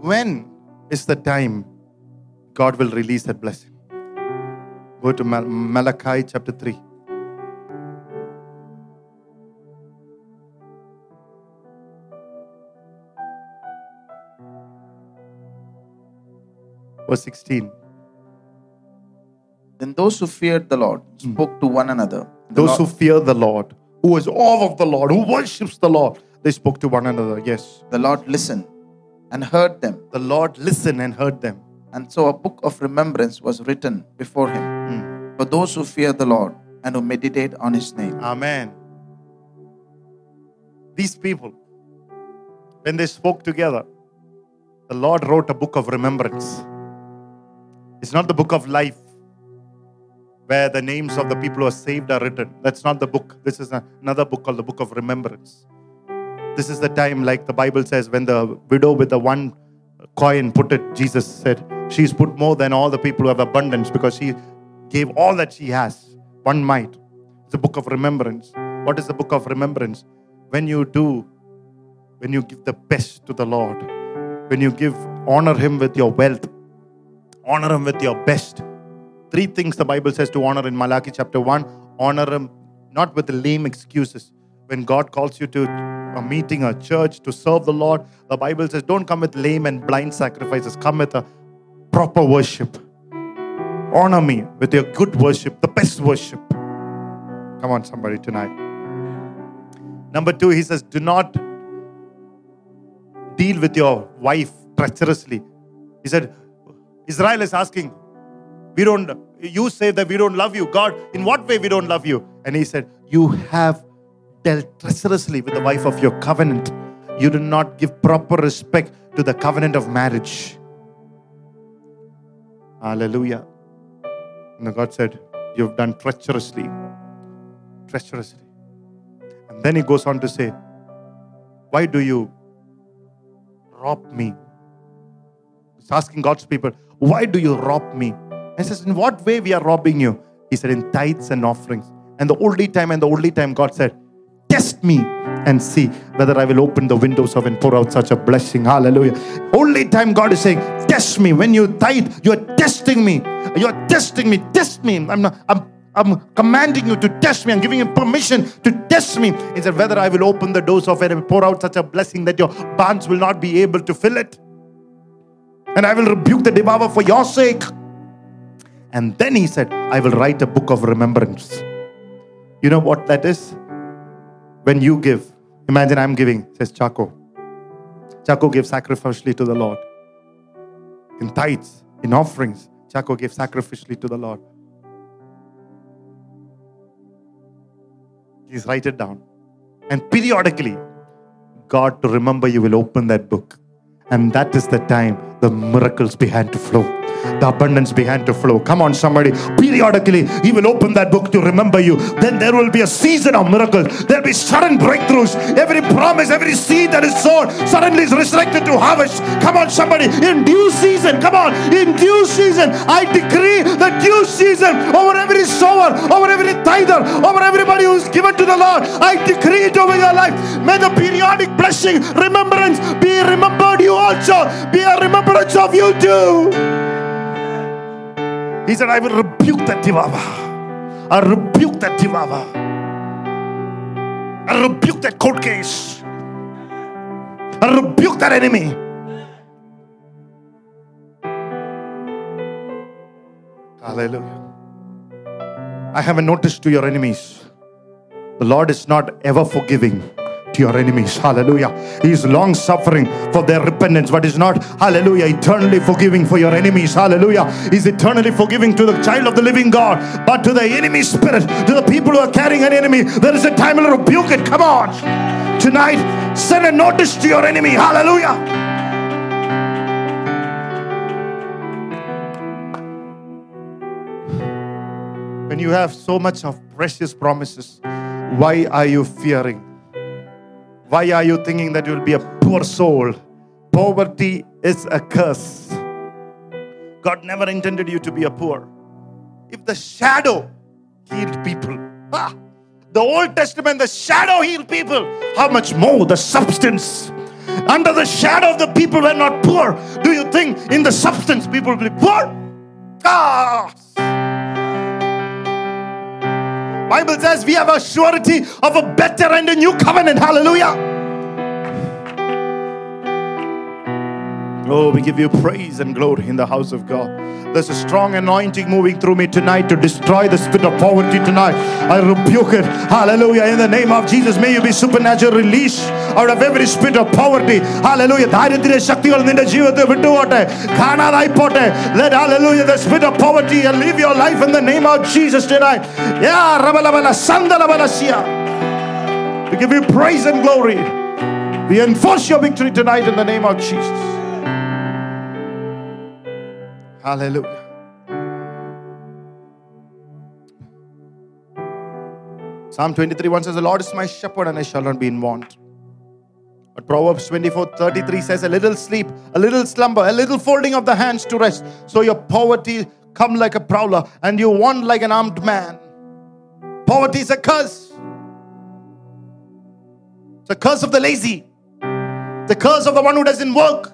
When is the time God will release that blessing? Go to Mal- Malachi chapter 3. Verse 16. Then those who feared the Lord hmm. spoke to one another. The Those Lord- who fear the Lord, who is awe of the Lord, who worships the Lord, they spoke to one another. Yes. the Lord listened and heard them. The Lord listened and heard them. And so a book of remembrance was written before him hmm. for those who fear the Lord and who meditate on his name. Amen. These people, when they spoke together, the Lord wrote a book of remembrance. It's not the book of life where the names of the people who are saved are written. That's not the book. This is another book called the book of remembrance. This is the time, like the Bible says, when the widow with the one coin put it, Jesus said, She's put more than all the people who have abundance because she gave all that she has. One mite. It's a book of remembrance. What is the book of remembrance? When you do, when you give the best to the Lord, when you give, honor Him with your wealth, honor Him with your best. Three things the Bible says to honor in Malachi chapter 1 honor Him not with lame excuses. When God calls you to a meeting, a church, to serve the Lord, the Bible says, don't come with lame and blind sacrifices, come with a proper worship. Honor me with your good worship, the best worship. Come on, somebody, tonight. Number two, he says, do not deal with your wife treacherously. He said, Israel is asking, we don't, you say that we don't love you. God, in what way we don't love you? And he said, You have dealt treacherously with the wife of your covenant. You do not give proper respect to the covenant of marriage. Hallelujah. And God said, You've done treacherously. Treacherously. And then he goes on to say, Why do you rob me? He's asking God's people, Why do you rob me? He says, In what way we are robbing you? He said, In tithes and offerings. And the only time and the only time God said, test me and see whether I will open the windows of and pour out such a blessing. Hallelujah. Only time God is saying, test me. When you tithe, you are testing me. You are testing me. Test me. I'm not, I'm I'm commanding you to test me. I'm giving you permission to test me. He said, whether I will open the doors of it and pour out such a blessing that your barns will not be able to fill it. And I will rebuke the devourer for your sake. And then he said, I will write a book of remembrance. You know what that is? When you give, imagine I'm giving, says Chaco. Chaco gives sacrificially to the Lord. In tithes, in offerings, Chaco gave sacrificially to the Lord. Please write it down. And periodically, God to remember you will open that book. And that is the time the miracles began to flow the abundance began to flow. Come on, somebody. Periodically, He will open that book to remember you. Then there will be a season of miracles. There'll be sudden breakthroughs. Every promise, every seed that is sown suddenly is resurrected to harvest. Come on, somebody. In due season, come on. In due season, I decree the due season over over every tither, over everybody who's given to the Lord. I decree it over your life. May the periodic blessing, remembrance be remembered you also. Be a remembrance of you too. He said, I will rebuke that devourer. I rebuke that devourer. I rebuke that court case. I rebuke that enemy. Hallelujah. I have a notice to your enemies. The Lord is not ever forgiving to your enemies. Hallelujah. He is long suffering for their repentance, but is not, hallelujah, eternally forgiving for your enemies. Hallelujah. He's eternally forgiving to the child of the living God, but to the enemy spirit, to the people who are carrying an enemy, there is a time to rebuke it. Come on. Tonight, send a notice to your enemy. Hallelujah. You have so much of precious promises, why are you fearing? Why are you thinking that you'll be a poor soul? Poverty is a curse. God never intended you to be a poor. If the shadow healed people, ah, the Old Testament, the shadow healed people, how much more the substance? Under the shadow of the people were not poor. Do you think in the substance people will be poor? Ah! Bible says we have a surety of a better and a new covenant. Hallelujah. Oh, we give you praise and glory in the house of God. There's a strong anointing moving through me tonight to destroy the spirit of poverty tonight. I rebuke it. Hallelujah. In the name of Jesus, may you be supernatural release out of every spirit of poverty. Hallelujah. ദാരിദ്ര്യ ശക്തികൾ നിന്റെ ജീവിതത്തെ വിട്ടുപോട്ടെ കാണാതായി പോട്ടെ let hallelujah the spirit of poverty and live your life in the name of Jesus tonight yeah rabalabala sandalabalasia we give you praise and glory we enforce your victory tonight in the name of Jesus hallelujah Psalm 23 1 says, The Lord is my shepherd and I shall not be in want. But Proverbs 24 33 says, A little sleep, a little slumber, a little folding of the hands to rest. So your poverty come like a prowler and you want like an armed man. Poverty is a curse. It's a curse of the lazy, the curse of the one who doesn't work.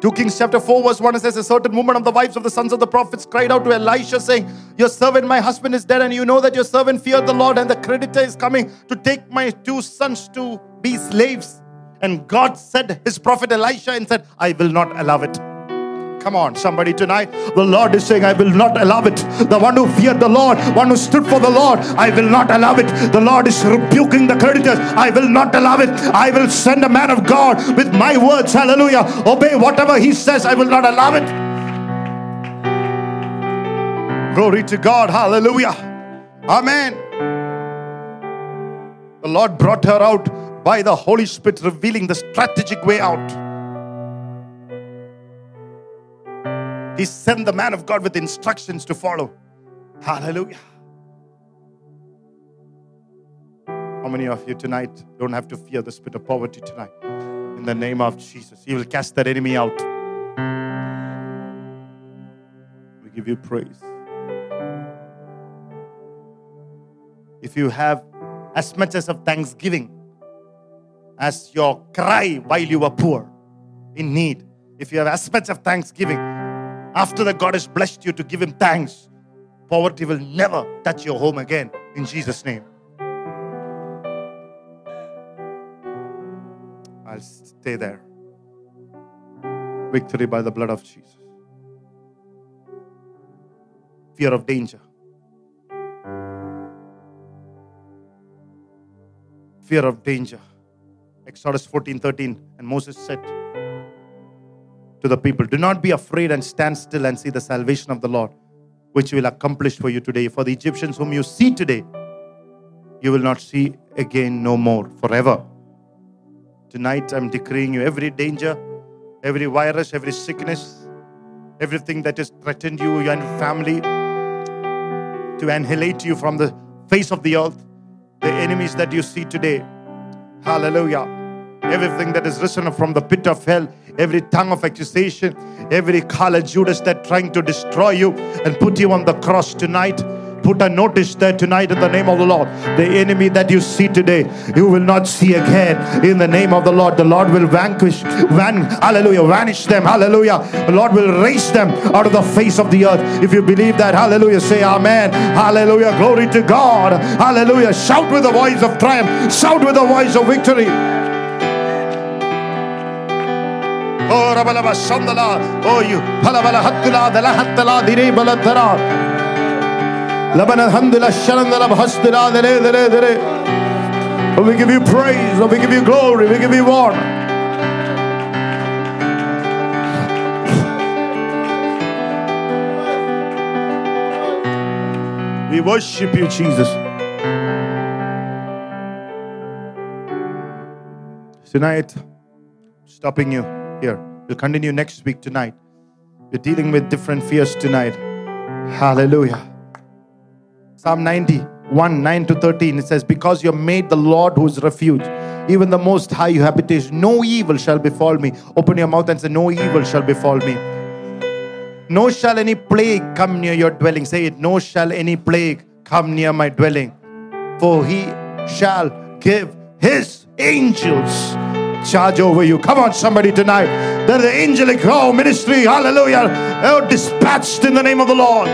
2 Kings chapter 4, verse 1 it says, A certain woman of the wives of the sons of the prophets cried out to Elisha, saying, Your servant, my husband, is dead, and you know that your servant feared the Lord, and the creditor is coming to take my two sons to be slaves. And God said, His prophet Elisha, and said, I will not allow it. Come on, somebody tonight. The Lord is saying, I will not allow it. The one who feared the Lord, one who stood for the Lord, I will not allow it. The Lord is rebuking the creditors. I will not allow it. I will send a man of God with my words. Hallelujah. Obey whatever he says. I will not allow it. Glory to God. Hallelujah. Amen. The Lord brought her out by the Holy Spirit, revealing the strategic way out. He sent the man of God with instructions to follow. Hallelujah. How many of you tonight don't have to fear the spirit of poverty tonight? In the name of Jesus, He will cast that enemy out. We give you praise. if you have as much as of thanksgiving as your cry while you were poor, in need, if you have as much of thanksgiving, after that God has blessed you to give Him thanks, poverty will never touch your home again in Jesus' name. I'll stay there. Victory by the blood of Jesus. Fear of danger. Fear of danger. Exodus 14 13. And Moses said to the people, Do not be afraid and stand still and see the salvation of the Lord, which will accomplish for you today. For the Egyptians whom you see today, you will not see again no more forever. Tonight, I'm decreeing you every danger, every virus, every sickness, everything that has threatened you, and your family, to annihilate you from the face of the earth, the enemies that you see today. Hallelujah. Everything that is risen from the pit of hell, every tongue of accusation, every color Judas that trying to destroy you and put you on the cross tonight put a notice there tonight in the name of the Lord. The enemy that you see today, you will not see again in the name of the Lord. The Lord will vanquish, van, hallelujah, vanish them, hallelujah. The Lord will raise them out of the face of the earth. If you believe that, hallelujah, say amen, hallelujah, glory to God, hallelujah. Shout with the voice of triumph, shout with the voice of victory. Oh, Rabalaba Shandala. Oh, you. Palabala Hatula, the Lahatala, the Rebala Shandala Hastula, the Re, the Re, oh, we give you praise. Oh, we give you glory. We give you honor. We worship you, Jesus. Tonight, stopping you here we'll continue next week tonight we're dealing with different fears tonight hallelujah Psalm 91, 9 to 13, it says, Because you have made the Lord who is refuge, even the most high your habitation, no evil shall befall me. Open your mouth and say, No evil shall befall me. No shall any plague come near your dwelling. Say it, no shall any plague come near my dwelling. For he shall give his angels charge over you. Come on, somebody tonight. That the angelic oh, ministry, hallelujah, oh, dispatched in the name of the Lord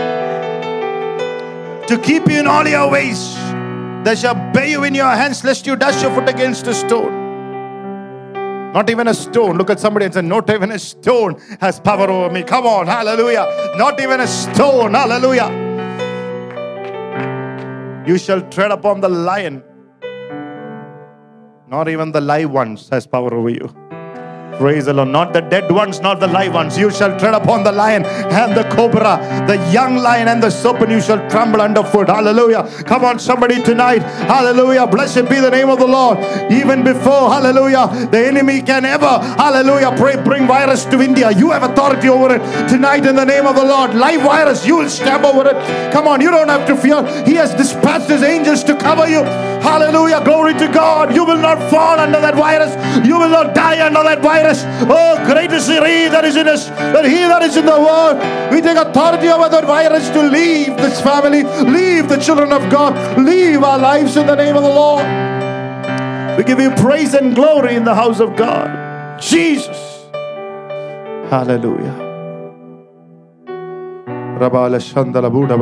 to keep you in all your ways. They shall bear you in your hands, lest you dash your foot against a stone. Not even a stone. Look at somebody and say, Not even a stone has power over me. Come on, hallelujah. Not even a stone, hallelujah. You shall tread upon the lion. Not even the live ones has power over you. Praise the Lord. Not the dead ones, not the live ones. You shall tread upon the lion and the cobra, the young lion and the serpent. You shall tremble underfoot. Hallelujah. Come on, somebody tonight. Hallelujah. Blessed be the name of the Lord. Even before, hallelujah, the enemy can ever, hallelujah, pray, bring virus to India. You have authority over it. Tonight, in the name of the Lord, live virus, you will stab over it. Come on, you don't have to fear. He has dispatched his angels to cover you. Hallelujah. Glory to God. You will not fall under that virus. You will not die under that virus. Oh, great is He that is in us than He that is in the world. We take authority over that virus to leave this family, leave the children of God, leave our lives in the name of the Lord. We give you praise and glory in the house of God. Jesus. Hallelujah. Rabala Shandala Buddha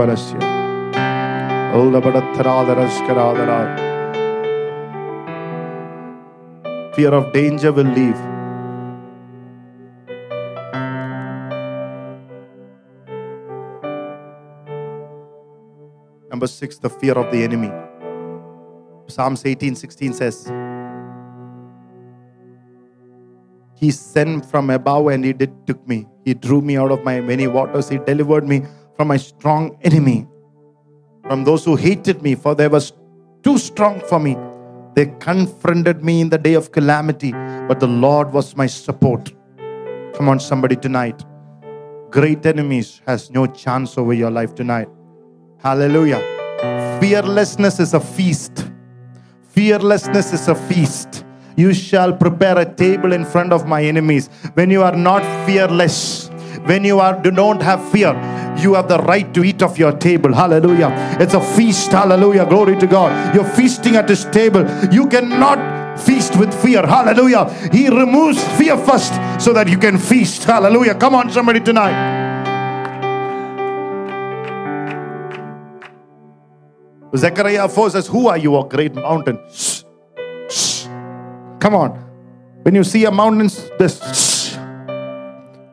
Badathara Fear of danger will leave. Number six, the fear of the enemy. Psalms 18 16 says, He sent from above and he did took me. He drew me out of my many waters. He delivered me from my strong enemy, from those who hated me, for they was too strong for me. They confronted me in the day of calamity, but the Lord was my support. Come on, somebody tonight. Great enemies has no chance over your life tonight. Hallelujah. Fearlessness is a feast. Fearlessness is a feast. You shall prepare a table in front of my enemies. When you are not fearless, when you are do not have fear, you have the right to eat of your table. Hallelujah. It's a feast. Hallelujah. Glory to God. You're feasting at his table. You cannot feast with fear. Hallelujah. He removes fear first so that you can feast. Hallelujah. Come on, somebody tonight. Zechariah 4 says, Who are you, a great mountain? Shh. Shh. Come on. When you see a mountain, this shh.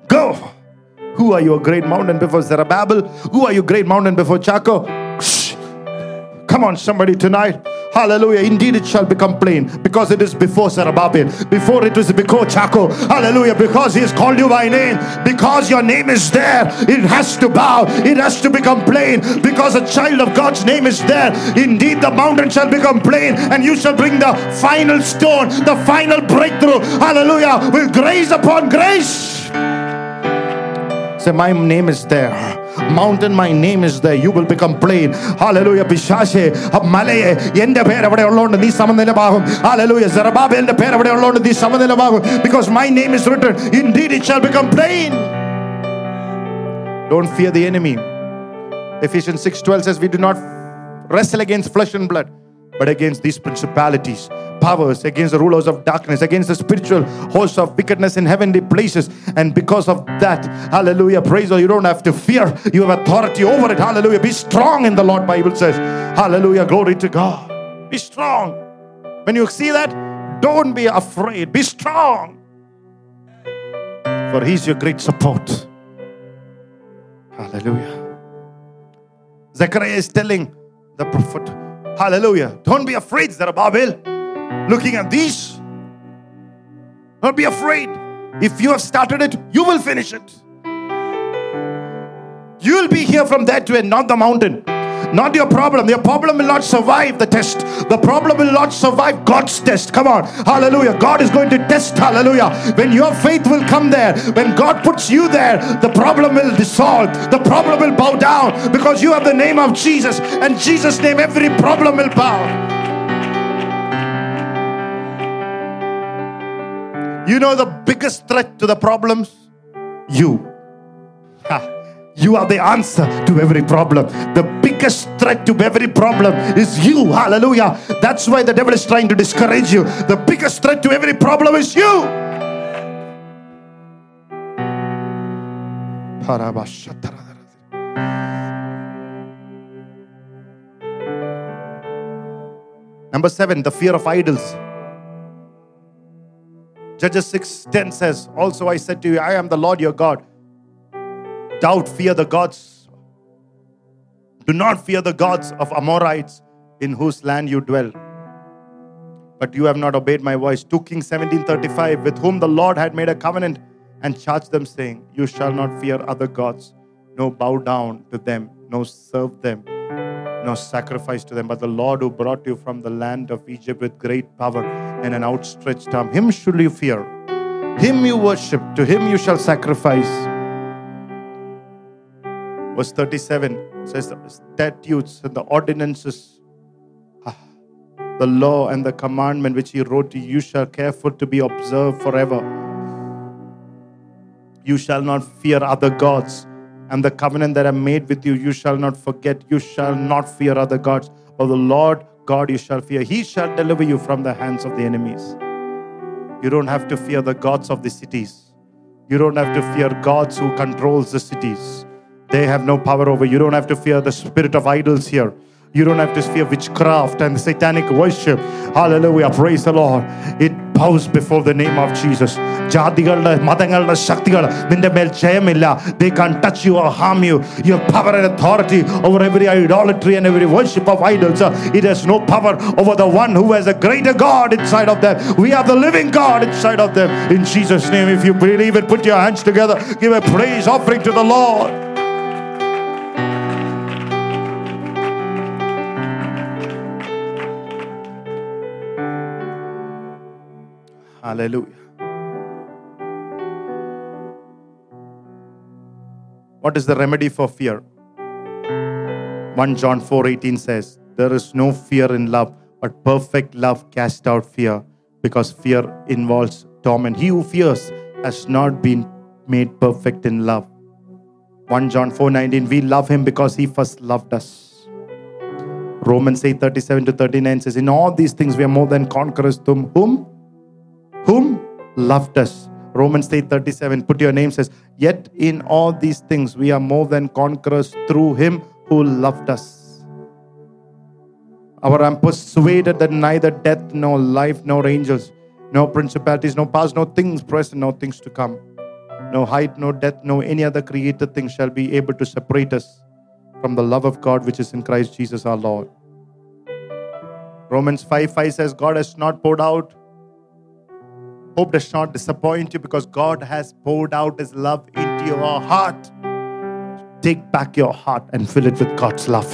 go. Who are you, a great mountain before Zerubbabel? Who are you, great mountain before Chaco? Shh. Come on, somebody tonight. Hallelujah. Indeed, it shall become plain because it is before Zerubbabel, before it was before Chaco. Hallelujah. Because he has called you by name, because your name is there, it has to bow, it has to become plain because a child of God's name is there. Indeed, the mountain shall become plain, and you shall bring the final stone, the final breakthrough. Hallelujah. With grace upon grace. Say, My name is there. Mountain, my name is there. You will become plain. Hallelujah. പിശാശേ മലയെ എന്റെ പേര് അവിടെ ഉള്ളതുകൊണ്ട് നീ സമനിലമാകും Hallelujah. സെറബാബേലിന്റെ പേര് അവിടെ ഉള്ളതുകൊണ്ട് നീ സമനിലമാകും because my name is written. Indeed, it shall become plain. Don't fear the enemy. Ephesians 6:12 says, We do not wrestle against flesh and blood, but against these principalities, powers, against the rulers of darkness, against the spiritual hosts of wickedness in heavenly places. And because of that, hallelujah, praise the you don't have to fear. You have authority over it. Hallelujah. Be strong in the Lord, Bible says. Hallelujah. Glory to God. Be strong. When you see that, don't be afraid. Be strong. For He's your great support. Hallelujah. Zechariah is telling the prophet, Hallelujah. Don't be afraid, Zerubbabel. Looking at these, don't be afraid. If you have started it, you will finish it. You'll be here from that to end, not the mountain. Not your problem. Your problem will not survive the test. The problem will not survive God's test. Come on. Hallelujah. God is going to test. Hallelujah. When your faith will come there, when God puts you there, the problem will dissolve. The problem will bow down because you have the name of Jesus. And Jesus' name, every problem will bow. You know the biggest threat to the problems? You. Ha. You are the answer to every problem. The biggest threat to every problem is you. Hallelujah. That's why the devil is trying to discourage you. The biggest threat to every problem is you. Number seven, the fear of idols. Judges 6 10 says, Also I said to you, I am the Lord your God. Doubt, fear the gods. Do not fear the gods of Amorites in whose land you dwell. But you have not obeyed my voice. 2 Kings 17:35, with whom the Lord had made a covenant and charged them, saying, You shall not fear other gods, no bow down to them, no serve them, no sacrifice to them. But the Lord who brought you from the land of Egypt with great power and an outstretched arm, him should you fear. Him you worship, to him you shall sacrifice. Verse 37 says the statutes and the ordinances, ah, the law and the commandment which he wrote to you, shall careful to be observed forever. You shall not fear other gods, and the covenant that I made with you, you shall not forget. You shall not fear other gods. But the Lord God you shall fear. He shall deliver you from the hands of the enemies. You don't have to fear the gods of the cities. You don't have to fear gods who controls the cities They have no power over you. You don't have to fear the spirit of idols here. You don't have to fear witchcraft and satanic worship. Hallelujah. Praise the Lord. It bows before the name of Jesus. ജാതികളുടെ മതങ്ങളുടെ ശക്തികൾ നിന്റെ മേൽ ജയമില്ല they can't touch you or harm you you have power and authority over every idolatry and every worship of idols it has no power over the one who has a greater God inside of them we have the living God inside of them in Jesus name if you believe it put your hands together give a praise offering to the Lord Hallelujah. What is the remedy for fear? 1 John 4:18 says, There is no fear in love, but perfect love casts out fear, because fear involves torment. He who fears has not been made perfect in love. 1 John 4:19 we love him because he first loved us. Romans 8:37 to 39 says in all these things we are more than conquerors through whom whom loved us. Romans 8:37 put your name says yet in all these things we are more than conquerors through him who loved us. Our I'm persuaded that neither death nor life nor angels no principalities no powers no things present no things to come no height, no depth, no any other created thing shall be able to separate us from the love of God which is in Christ Jesus our Lord. Romans 5 5 says, God has not poured out. Hope does not disappoint you because God has poured out his love into your heart. Take back your heart and fill it with God's love.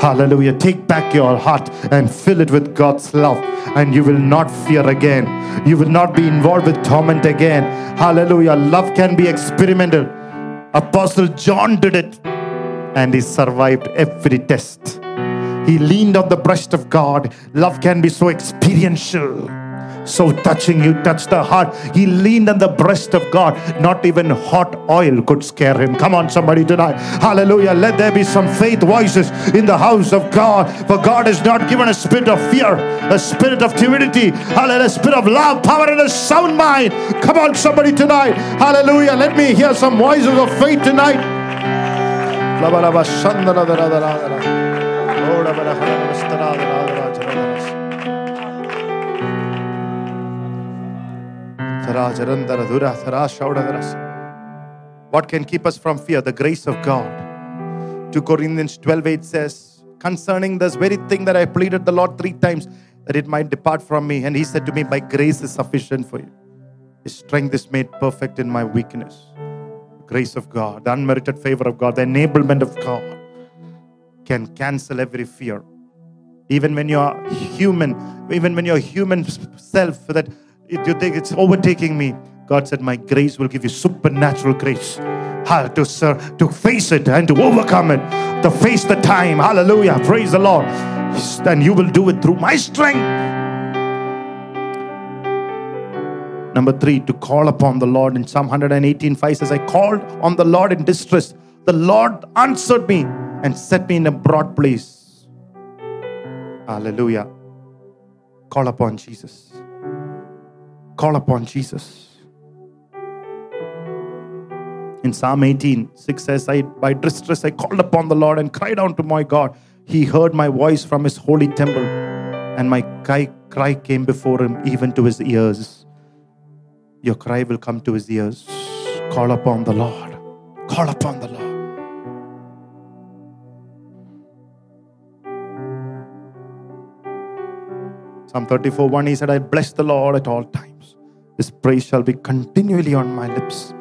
Hallelujah. Take back your heart and fill it with God's love, and you will not fear again. You will not be involved with torment again. Hallelujah. Love can be experimental. Apostle John did it, and he survived every test. He leaned on the breast of God. Love can be so experiential so touching. You touched the heart. He leaned on the breast of God. Not even hot oil could scare him. Come on, somebody tonight. Hallelujah. Let there be some faith voices in the house of God. For God has not given a spirit of fear, a spirit of timidity, hallelujah, a spirit of love, power, and a sound mind. Come on, somebody tonight. Hallelujah. Let me hear some voices of faith tonight. What can keep us from fear? The grace of God. 2 Corinthians 12 8 says, Concerning this very thing that I pleaded the Lord three times, that it might depart from me. And he said to me, My grace is sufficient for you. His strength is made perfect in my weakness. The grace of God, the unmerited favor of God, the enablement of God can cancel every fear. Even when you're human, even when you're human self, that you think it's overtaking me. God said, My grace will give you supernatural grace how to, sir, to face it and to overcome it, to face the time. Hallelujah. Praise the Lord. And you will do it through my strength. Number three, to call upon the Lord. In Psalm 118 5 says, I called on the Lord in distress. The Lord answered me and set me in a broad place. Hallelujah. Call upon Jesus. Call upon Jesus. In Psalm 18, 6 says, I, By distress I called upon the Lord and cried out to my God. He heard my voice from his holy temple, and my cry, cry came before him, even to his ears. Your cry will come to his ears. Call upon the Lord. Call upon the Lord. Psalm 34 1, he said, I bless the Lord at all times. His praise shall be continually on my lips.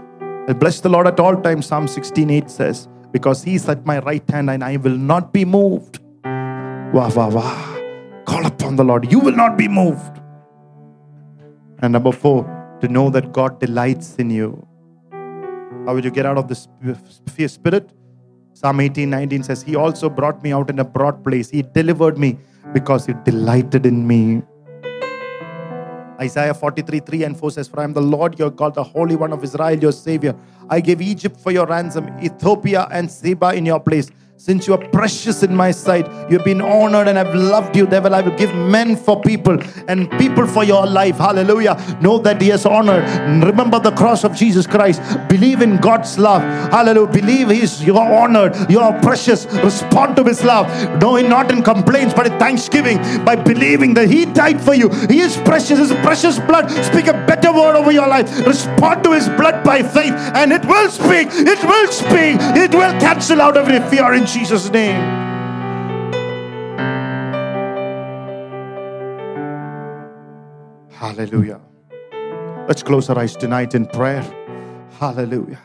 I bless the Lord at all times. Psalm 16 8 says, Because he is at my right hand and I will not be moved. Wah, wah, wah. Call upon the Lord. You will not be moved. And number four, to know that God delights in you. How will you get out of this fear spirit? Psalm 18 19 says, He also brought me out in a broad place. He delivered me because He delighted in me. Isaiah 43 3 and 4 says, For I am the Lord your God, the Holy One of Israel, your Savior. I gave Egypt for your ransom, Ethiopia and Seba in your place. Since you are precious in my sight, you've been honored and I've loved you. Therefore, I will give men for people and people for your life. Hallelujah. Know that He has honored. Remember the cross of Jesus Christ. Believe in God's love. Hallelujah. Believe He's you're honored. You're precious. Respond to His love. No, not in complaints, but in thanksgiving. By believing that He died for you. He is precious. His precious blood. Speak a better word over your life. Respond to His blood by faith, and it will speak. It will speak. It will cancel out every fear in Jesus' name. Hallelujah. Let's close our eyes tonight in prayer. Hallelujah.